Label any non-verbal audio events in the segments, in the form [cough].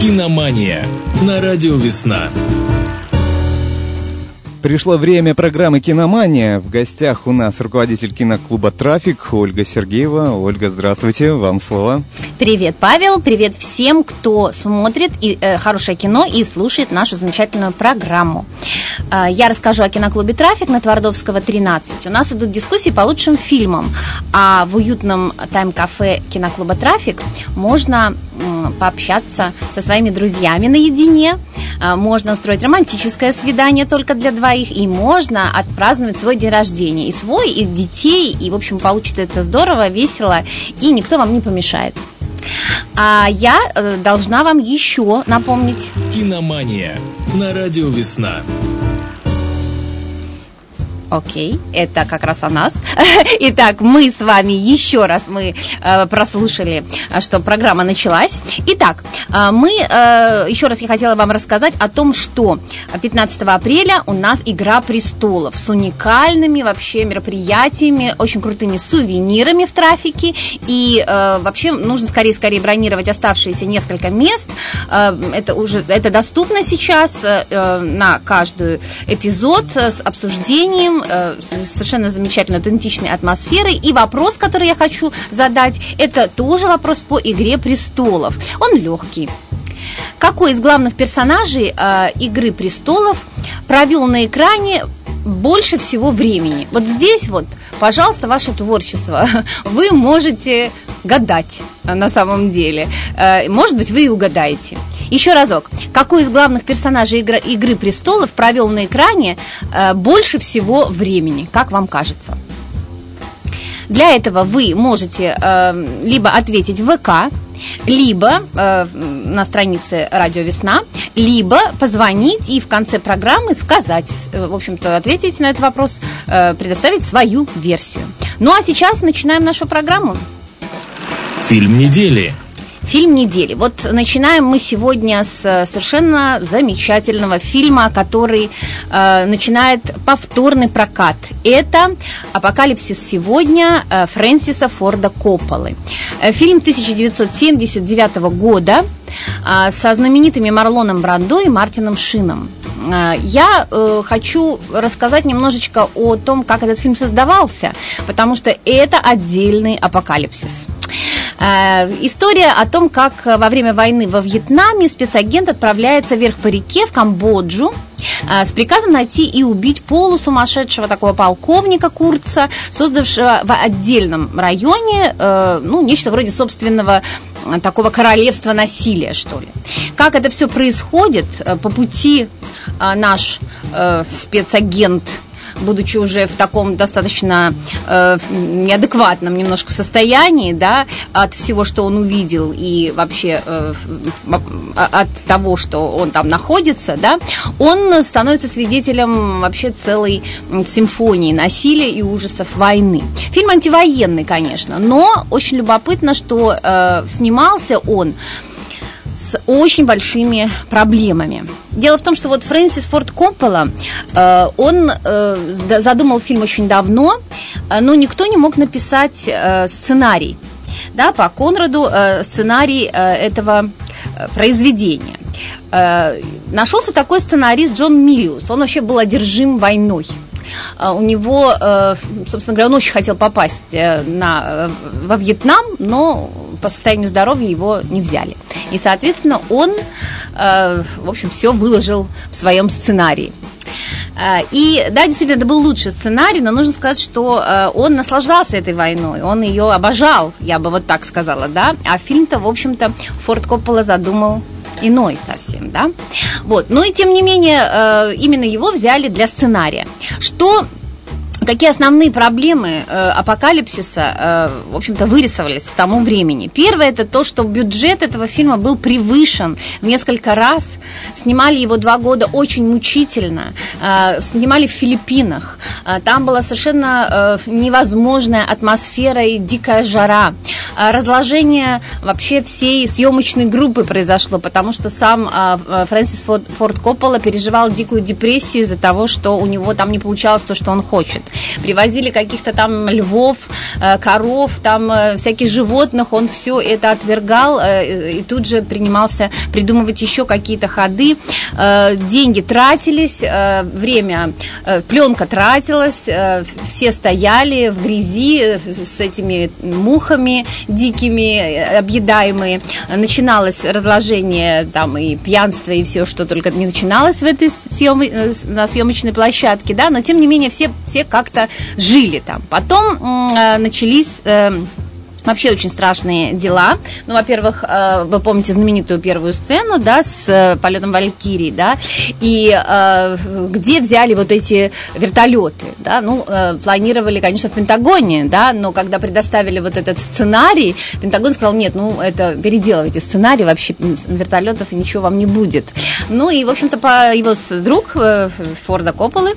Киномания на радио «Весна». Пришло время программы «Киномания». В гостях у нас руководитель киноклуба «Трафик» Ольга Сергеева. Ольга, здравствуйте, вам слово. Привет, Павел, привет всем, кто смотрит и, э, хорошее кино и слушает нашу замечательную программу. Э, я расскажу о киноклубе «Трафик» на Твардовского, 13. У нас идут дискуссии по лучшим фильмам, а в уютном тайм-кафе киноклуба «Трафик» можно пообщаться со своими друзьями наедине, э, можно устроить романтическое свидание только для двоих, и можно отпраздновать свой день рождения. И свой, и детей, и, в общем, получится это здорово, весело, и никто вам не помешает. А я э, должна вам еще напомнить. Киномания на радио «Весна». Окей, это как раз о нас. [laughs] Итак, мы с вами еще раз мы э, прослушали, э, что программа началась. Итак, э, мы э, еще раз я хотела вам рассказать о том, что 15 апреля у нас Игра престолов с уникальными вообще мероприятиями, очень крутыми сувенирами в трафике. И э, вообще нужно скорее-скорее бронировать оставшиеся несколько мест. Э, это уже это доступно сейчас э, э на каждый эпизод с обсуждением э, совершенно замечательной, аутентичной атмосферой. И вопрос, который я хочу задать, это тоже вопрос по «Игре престолов». Он легкий. Какой из главных персонажей э, «Игры престолов» провел на экране больше всего времени. Вот здесь вот, пожалуйста, ваше творчество. [laughs] Вы можете гадать на самом деле. Э, может быть, вы и угадаете. Еще разок. Какой из главных персонажей игры, «Игры престолов» провел на экране э, больше всего времени? Как вам кажется? Для этого вы можете э, либо ответить в ВК, либо э, на странице Радио Весна, либо позвонить и в конце программы сказать, э, в общем-то, ответить на этот вопрос, э, предоставить свою версию. Ну а сейчас начинаем нашу программу. Фильм недели. Фильм недели. Вот начинаем мы сегодня с э, совершенно замечательного фильма, который э, начинает повторный прокат. Это «Апокалипсис сегодня» э, Фрэнсиса Форда Копполы. Э, фильм 1979 года э, со знаменитыми Марлоном Брандо и Мартином Шином. Я э, хочу рассказать немножечко о том, как этот фильм создавался, потому что это отдельный апокалипсис. Э, история о том, как во время войны во Вьетнаме спецагент отправляется вверх по реке в Камбоджу, э, с приказом найти и убить полусумасшедшего такого полковника Курца, создавшего в отдельном районе, э, ну, нечто вроде собственного такого королевства насилия, что ли. Как это все происходит, по пути наш спецагент будучи уже в таком достаточно э, неадекватном немножко состоянии, да, от всего, что он увидел и вообще э, от того, что он там находится, да, он становится свидетелем вообще целой симфонии насилия и ужасов войны. Фильм антивоенный, конечно, но очень любопытно, что э, снимался он с очень большими проблемами. Дело в том, что вот Фрэнсис Форд Коппола, э, он э, задумал фильм очень давно, э, но никто не мог написать сценарий. Да, по Конраду сценарий этого произведения. Нашелся такой сценарист Джон Миллиус. Он вообще был одержим войной. У него, собственно говоря, он очень хотел попасть на, во Вьетнам, но по состоянию здоровья его не взяли. И, соответственно, он, в общем, все выложил в своем сценарии. И да, действительно, это был лучший сценарий, но нужно сказать, что он наслаждался этой войной, он ее обожал, я бы вот так сказала, да. А фильм-то, в общем-то, Форд Коппола задумал иной совсем, да. Вот, но и тем не менее, э, именно его взяли для сценария. Что Какие основные проблемы э, апокалипсиса, э, в общем-то, вырисовались к тому времени? Первое это то, что бюджет этого фильма был превышен в несколько раз. Снимали его два года очень мучительно. Э, снимали в Филиппинах. Э, там была совершенно э, невозможная атмосфера и дикая жара. Э, разложение вообще всей съемочной группы произошло, потому что сам э, э Фрэнсис Форд, Форд Коппола переживал дикую депрессию из-за того, что у него там не получалось то, что он хочет. Привозили каких-то там львов, э, коров, там э, всяких животных, он все это отвергал э, и тут же принимался придумывать еще какие-то ходы. Деньги тратились, время, пленка тратилась, все стояли в грязи с этими мухами дикими, объедаемые. Начиналось разложение там и пьянство, и все, что только не начиналось в этой съем... на съемочной площадке, да, но тем не менее все, все как-то жили там. Потом э, начались э, Вообще очень страшные дела. Ну, во-первых, э, вы помните знаменитую первую сцену, да, с э, полетом Валькирии, да, и э, где взяли вот эти вертолеты, да, ну, планировали, конечно, в Пентагоне, да, но когда предоставили вот этот сценарий, Пентагон сказал, нет, ну, это переделывайте сценарий, вообще вертолетов ничего вам не будет. Ну, и, в общем-то, по его друг Форда Копполы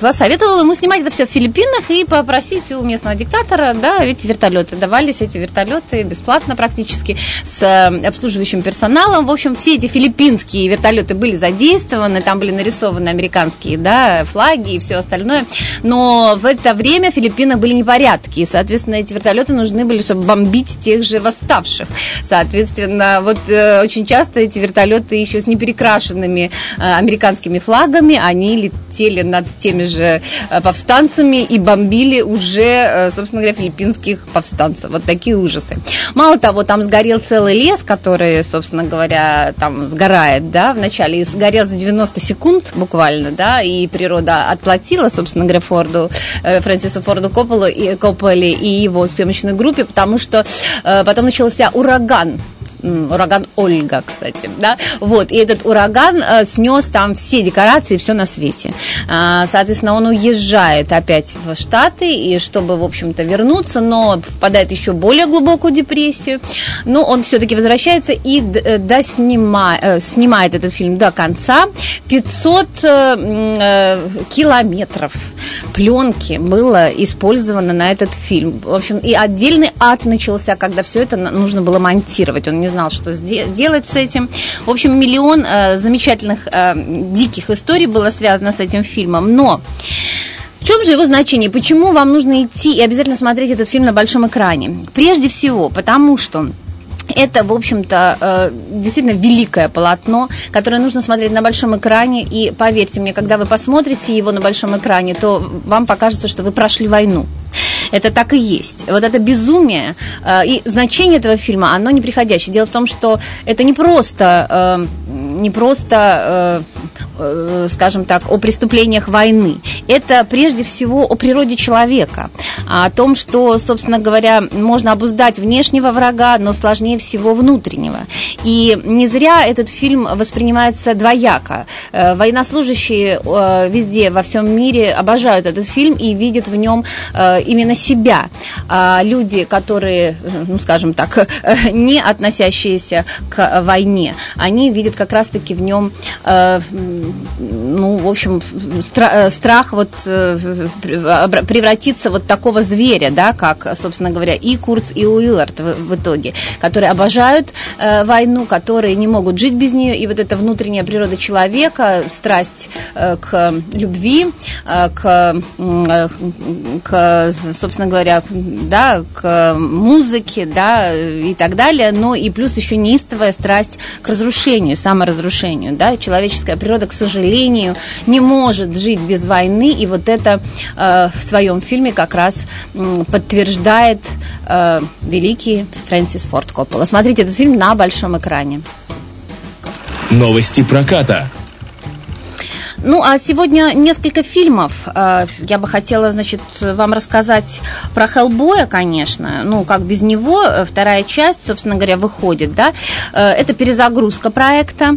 посоветовал ему снимать это все в Филиппинах и попросить у местного диктатора, да, ведь вертолет вертолеты. Давались эти вертолеты бесплатно практически с э, обслуживающим персоналом. В общем, все эти филиппинские вертолеты были задействованы, там были нарисованы американские да, флаги и все остальное. Но в это время в Филиппинах были непорядки, и, соответственно, эти вертолеты нужны были, чтобы бомбить тех же восставших. Соответственно, вот э, очень часто эти вертолеты еще с неперекрашенными э, американскими флагами, они летели над теми же э, повстанцами и бомбили уже, э, собственно говоря, филиппинских повстанцев повстанцев. Вот такие ужасы. Мало того, там сгорел целый лес, который, собственно говоря, там сгорает, да, вначале, и сгорел за 90 секунд буквально, да, и природа отплатила, собственно говоря, Форду, э, Фрэнсису Форду Копполу и Копполи и его съемочной группе, потому что э, потом начался ураган ураган Ольга, кстати, да, вот, и этот ураган э, снес там все декорации, все на свете. А, соответственно, он уезжает опять в Штаты, и чтобы, в общем-то, вернуться, но впадает еще более глубокую депрессию, но он все-таки возвращается и э, доснима, э, снимает этот фильм до конца. 500 километров пленки было использовано на этот фильм. В общем, и отдельный ад начался, когда все это нужно было монтировать. Он не знал, что делать с этим. В общем, миллион э, замечательных э, диких историй было связано с этим фильмом. Но в чем же его значение? Почему вам нужно идти и обязательно смотреть этот фильм на большом экране? Прежде всего, потому что это, в общем-то, э, действительно великое полотно, которое нужно смотреть на большом экране. И поверьте мне, когда вы посмотрите его на большом экране, то вам покажется, что вы прошли войну. Это так и есть. Вот это безумие э, и значение этого фильма, оно неприходящее. Дело в том, что это не просто, э, не просто Э, скажем так, о преступлениях войны. Это прежде всего о природе человека, о том, что, собственно говоря, можно обуздать внешнего врага, но сложнее всего внутреннего. И не зря этот фильм воспринимается двояко. Э, военнослужащие э, везде, во всем мире обожают этот фильм и видят в нем именно себя. А люди, которые, ну, скажем так, [laughs] не относящиеся к войне, они видят как раз-таки в нем ну, в общем, э, страх вот э, превратиться вот такого зверя, да, как, собственно говоря, и Курт, и Уиллард в, в итоге, которые обожают э, войну, которые не могут жить без нее, и вот эта внутренняя природа человека, страсть э, к любви, э, к, э, к, собственно говоря, да, к музыке, да, и так далее, но и плюс еще неистовая страсть к разрушению, саморазрушению, да, человеческая природа, к сожалению, не может жить без войны, и вот это э, в своем фильме как раз э, подтверждает э, великий Фрэнсис Форд Коппола. Смотрите этот фильм на большом экране. Новости проката. Ну, а сегодня несколько фильмов. Э, я бы хотела, значит, вам рассказать про Хеллбоя, конечно. Ну, как без него. Э, вторая часть, собственно говоря, выходит, да. Э, это перезагрузка проекта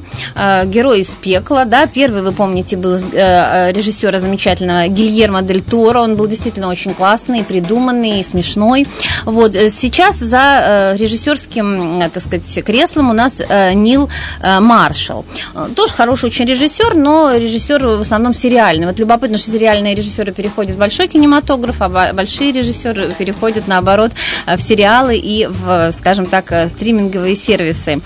«Герой из пекла», да. Первый, вы помните, был режиссера замечательного Гильермо Дель Торо. Он был действительно очень классный, придуманный, смешной. Вот. Сейчас за режиссерским, так сказать, креслом у нас Нил Маршалл. Тоже хороший очень режиссер, но режиссер режиссер в основном сериальный. Вот любопытно, что сериальные режиссеры переходят в большой кинематограф, а большие режиссеры переходят, наоборот, в сериалы и в, скажем так, стриминговые сервисы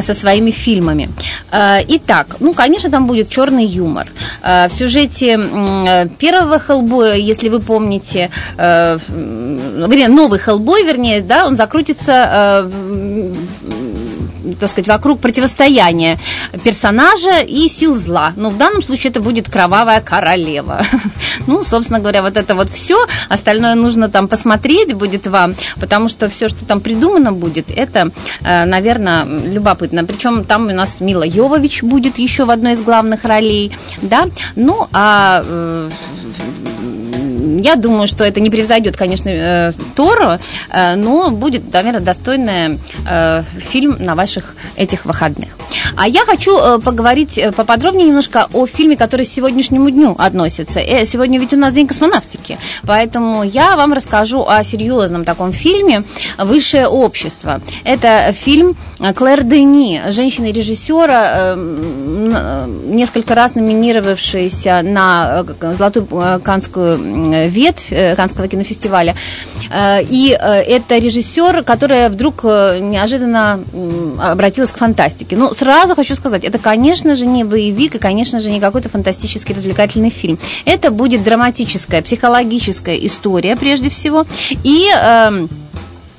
со своими фильмами. Итак, ну, конечно, там будет черный юмор. В сюжете первого Хеллбоя, если вы помните, вернее, новый Хеллбой, вернее, да, он закрутится так сказать, вокруг противостояния персонажа и сил зла. Но в данном случае это будет кровавая королева. [laughs] Ну, собственно говоря, вот это вот все. Остальное нужно там посмотреть будет вам, потому что все, что там придумано будет, это, э, наверное, любопытно. Причем там у нас Мила Йовович будет еще в одной из главных ролей, да. Ну, а э, я думаю, что это не превзойдет, конечно, э, Тору, э, но будет, наверное, достойный э, фильм на ваших этих выходных. А я хочу поговорить поподробнее немножко о фильме, который к сегодняшнему дню относится. Сегодня ведь у нас День космонавтики, поэтому я вам расскажу о серьезном таком фильме «Высшее общество». Это фильм Клэр Дени, женщины-режиссера, несколько раз номинировавшаяся на Золотую Канскую ветвь э, Канского кинофестиваля. Э, и э, это режиссер, которая вдруг неожиданно обратилась к фантастике. Ну, сразу хочу сказать, это, конечно же, не боевик и, конечно же, не какой-то фантастический развлекательный фильм. Это будет драматическая, психологическая история, прежде всего. И эм,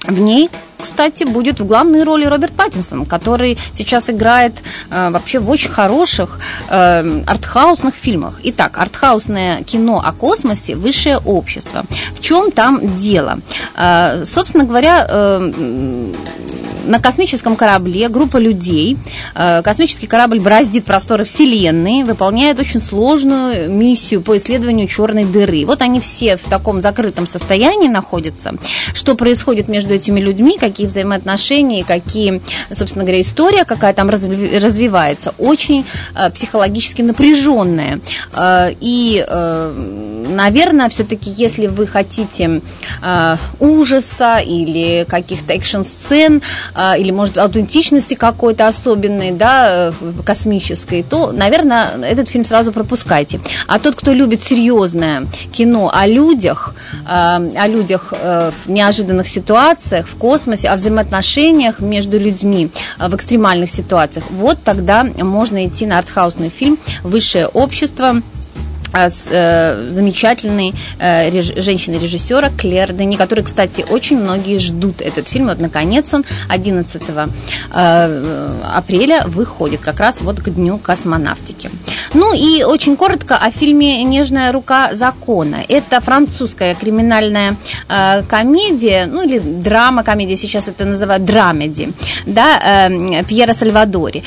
в ней кстати, будет в главной роли Роберт Паттинсон, который сейчас играет э, вообще в очень хороших э, артхаусных фильмах. Итак, артхаусное кино о космосе «Высшее общество». В чем там дело? Э, собственно говоря, э, на космическом корабле группа людей. Э, космический корабль браздит просторы Вселенной, выполняет очень сложную миссию по исследованию черной дыры. Вот они все в таком закрытом состоянии находятся. Что происходит между этими людьми, какие взаимоотношения, какие, собственно говоря, история какая там развивается, очень э, психологически напряженная. Э, и, наверное, все-таки, если вы хотите ужаса или каких-то экшн-сцен, или, может, аутентичности какой-то особенной, да, э, космической, то, наверное, этот фильм сразу пропускайте. А тот, кто любит серьезное кино о людях, о людях э, в неожиданных ситуациях, в космосе, о взаимоотношениях между людьми э, в экстремальных ситуациях, вот тогда можно идти на артхаусный фильм «Высшее общество», замечательной э, женщины-режиссера Клэр Дени, который, кстати, очень многие ждут этот фильм. Вот, наконец, он 11 э, апреля выходит, как раз вот к Дню космонавтики. Ну и очень коротко о фильме «Нежная рука закона». Это французская криминальная комедия, ну или драма-комедия, сейчас это называют драмеди, да, Пьера Сальвадори.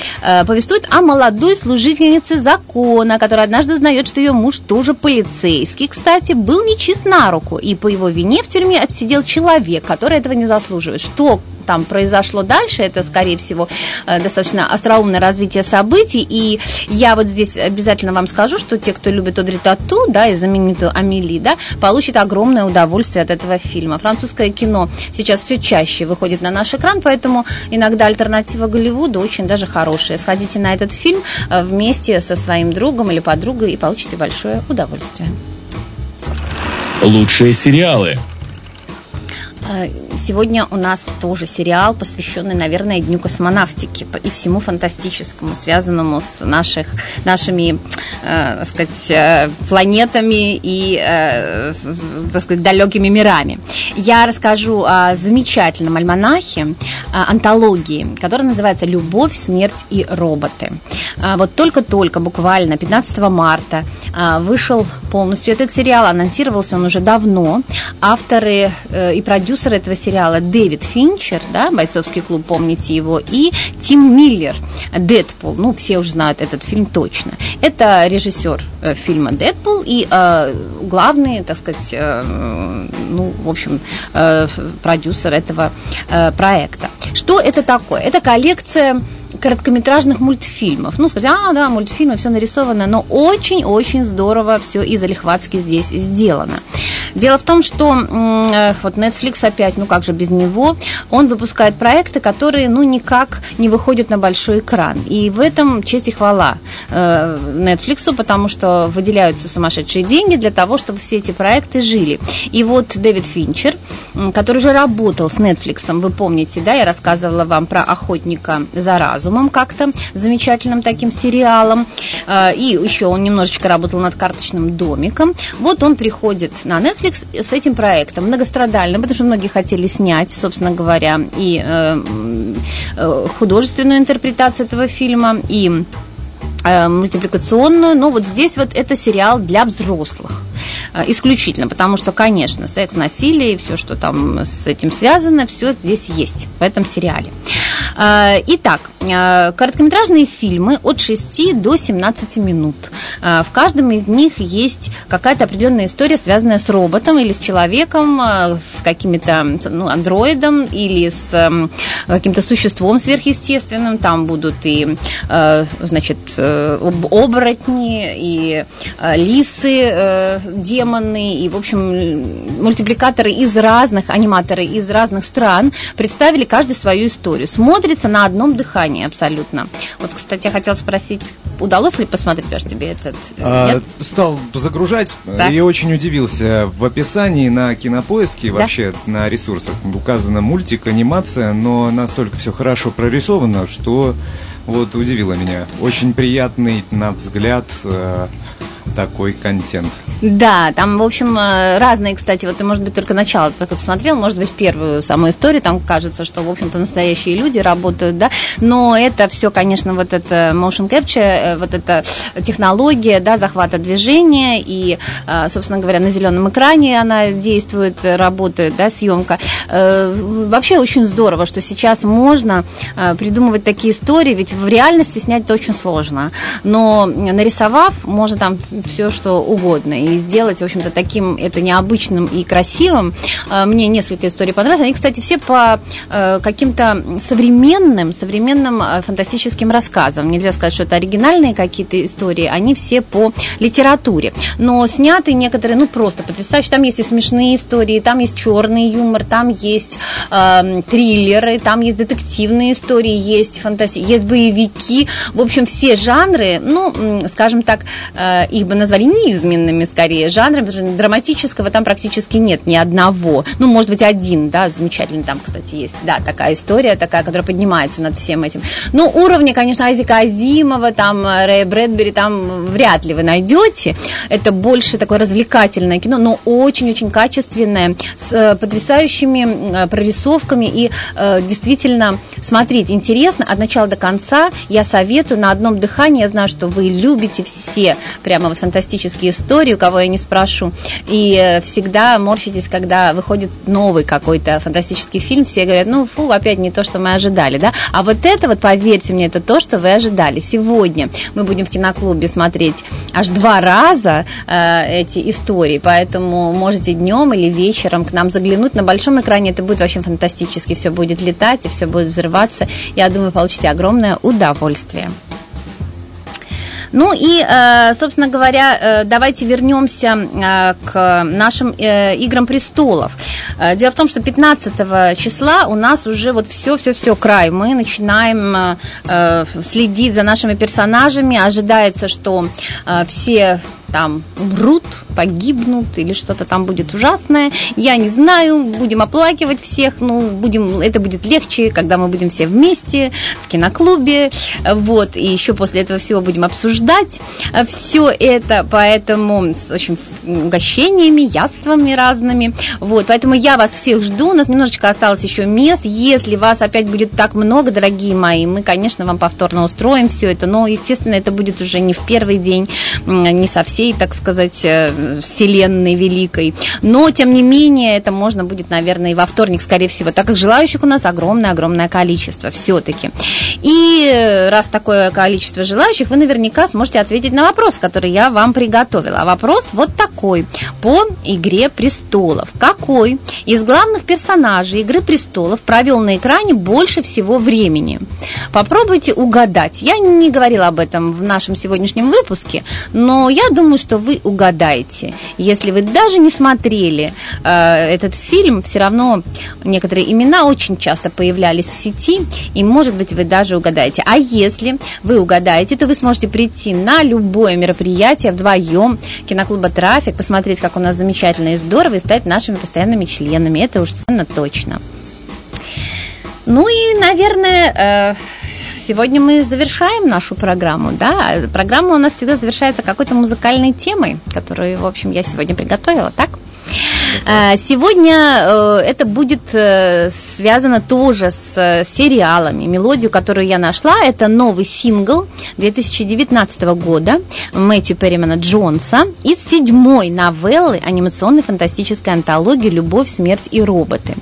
Повествует о молодой служительнице закона, которая однажды узнает, что ее муж муж тоже полицейский, кстати, был нечист на руку, и по его вине в тюрьме отсидел человек, который этого не заслуживает. Что там произошло дальше, это, скорее всего, э, достаточно остроумное развитие событий, и я вот здесь обязательно вам скажу, что те, кто любит Одри Тату, да, и знаменитую Амели, да, получат огромное удовольствие от этого фильма. Французское кино сейчас все чаще выходит на наш экран, поэтому иногда альтернатива Голливуду очень даже хорошая. Сходите на этот фильм э, вместе со своим другом или подругой и получите большое удовольствие. Лучшие сериалы – сегодня у нас тоже сериал, посвященный, наверное, Дню космонавтики и всему фантастическому, связанному с наших, нашими, э, так сказать, э, планетами и, э, так сказать, далекими мирами. Я расскажу о замечательном альманахе, антологии, которая называется «Любовь, смерть и роботы». Э, вот только-только, буквально 15 марта, э, вышел полностью этот сериал, анонсировался он уже давно. Авторы э, и продюсеры продюсер этого сериала Дэвид Финчер, да, бойцовский клуб, помните его, и Тим Миллер, Дэдпул, ну, все уже знают этот фильм точно. Это режиссер э, фильма Дэдпул и э, главный, так сказать, э, ну, в общем, э, продюсер этого э, проекта. Что это такое? Это коллекция короткометражных мультфильмов. Ну, сказать, а, да, мультфильмы, все нарисовано, но очень-очень здорово все и залихватски здесь сделано. Дело в том, что вот Netflix опять, ну как же без него, он выпускает проекты, которые, ну, никак не выходят на большой экран. И в этом честь и хвала э, Netflix, потому что выделяются сумасшедшие деньги для того, чтобы все эти проекты жили. И вот Дэвид Финчер, который уже работал с Netflix, вы помните, да, я рассказывала вам про «Охотника за разумом» как-то, замечательным таким сериалом. Э, и еще он немножечко работал над «Карточным домиком». Вот он приходит на Netflix с этим проектом, многострадальным, потому что многие хотели снять, собственно говоря, и э, э, художественную интерпретацию этого фильма, и Э, мультипликационную, но вот здесь вот это сериал для взрослых исключительно, потому что, конечно, секс, насилие и все, что там с этим связано, все здесь есть в этом сериале. Э, итак, короткометражные фильмы от 6 до 17 минут. В каждом из них есть какая-то определенная история, связанная с роботом или с человеком, с каким-то ну, андроидом или с каким-то существом сверхъестественным. Там будут и, значит, оборотни, и э, лисы, э, демоны, и, в общем, мультипликаторы из разных, аниматоры из разных стран представили каждый свою историю. Смотрится на одном дыхании абсолютно. Вот, кстати, я хотела спросить, удалось ли посмотреть, Пеш, тебе этот? Э, а, стал загружать да? и очень удивился. В описании на Кинопоиске, да? вообще на ресурсах указана мультик, анимация, но настолько все хорошо прорисовано, что вот удивило меня. Очень приятный на взгляд э, такой контент. Да, там, в общем, э, разные, кстати, вот ты, может быть, только начало только посмотрел, может быть, первую самую историю, там кажется, что, в общем-то, настоящие люди работают, да, но это все, конечно, вот это motion capture, э, вот эта технология, да, захвата движения, и, э, собственно говоря, на зеленом экране она действует, работает, да, съемка. Вообще очень здорово, что сейчас можно придумывать такие истории, ведь в реальности снять это очень сложно, но нарисовав, можно там все, что угодно, и сделать, в общем-то, таким это необычным и красивым. Э, мне несколько историй понравилось. Они, кстати, все по э, каким-то современным, современным э, фантастическим рассказам. Нельзя сказать, что это оригинальные какие-то истории, они все по литературе. Но сняты некоторые, ну, просто потрясающие. Там есть и смешные истории, там есть черный юмор, там есть э, триллеры, там есть детективные истории, есть фантаси... есть боевики. В общем, все жанры, ну, скажем так, э, их бы назвали низменными, скорее, жанрами, потому что драматического там практически нет ни одного. Ну, может быть, один, да, замечательный там, кстати, есть, да, такая история, такая, которая поднимается над всем этим. Ну, уровни, конечно, Айзека Азимова, там, Рэя Брэдбери, там вряд ли вы найдете. Это больше такое развлекательное кино, но очень-очень качественное, с э, потрясающими э, прорисовками и э, действительно смотреть интересно от начала до конца. Я советую на одном дыхании. Я знаю, что вы любите все прямо вот фантастические истории, у кого я не спрошу. И э, всегда морщитесь, когда выходит новый какой-то фантастический фильм, все говорят, ну, фу, опять не то, что мы ожидали, да? А вот это вот, поверьте мне, это то, что вы ожидали. Сегодня мы будем в киноклубе смотреть аж два раза э, эти истории, поэтому можете днем или вечером к нам заглянуть. На большом экране это будет вообще фантастически, все будет летать и все будет взрываться. Я думаю, получите огромное удовольствие. Ну и, э, собственно говоря, э, давайте вернемся э, к нашим играм престолов. Дело в том, что 15 числа у нас уже вот все-все-все край. Мы начинаем следить за нашими персонажами. Ожидается, что все там умрут, погибнут или что-то там будет ужасное. Я не знаю, будем оплакивать всех, ну, будем, это будет легче, когда мы будем все вместе в киноклубе, вот, и еще после этого всего будем обсуждать все это, поэтому с очень угощениями, яствами разными, вот, поэтому я вас всех жду, у нас немножечко осталось еще мест, если вас опять будет так много, дорогие мои, мы, конечно, вам повторно устроим все это, но, естественно, это будет уже не в первый день, не совсем всей, так сказать, э, вселенной великой. Но, тем не менее, это можно будет, наверное, и во вторник, скорее всего, так как желающих у нас огромное-огромное количество все-таки. И раз такое количество желающих, вы наверняка сможете ответить на вопрос, который я вам приготовила. А вопрос вот такой. По «Игре престолов». Какой из главных персонажей «Игры престолов» провел на экране больше всего времени? Попробуйте угадать. Я не говорила об этом в нашем сегодняшнем выпуске, но я думаю, что вы угадаете. Если вы даже не смотрели э, этот фильм, все равно некоторые имена очень часто появлялись в сети, и, может быть, вы даже угадаете. А если вы угадаете, то вы сможете прийти на любое мероприятие вдвоем киноклуба «Трафик», посмотреть, как у нас замечательно и здорово, и стать нашими постоянными членами. Это уж совершенно точно. Ну и, наверное, э, сегодня мы завершаем нашу программу, да? Программа у нас всегда завершается какой-то музыкальной темой, которую, в общем, я сегодня приготовила, так? Э, сегодня э, это будет э, связано тоже с сериалами. Мелодию, которую я нашла, это новый сингл 2019 года Мэтью Перримана Джонса из седьмой новеллы анимационной фантастической антологии «Любовь, смерть и роботы».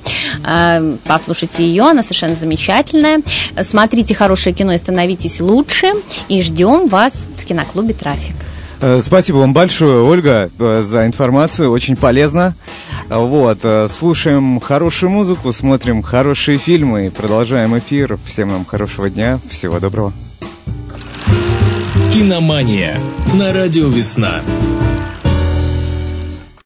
Послушайте ее, она совершенно замечательная. Смотрите хорошее кино и становитесь лучше. И ждем вас в киноклубе «Трафик». Э, спасибо вам большое, Ольга, э, за информацию, очень полезно. Вот, э, слушаем хорошую музыку, смотрим хорошие фильмы и продолжаем эфир. Всем нам хорошего дня, всего доброго. Киномания на радио «Весна».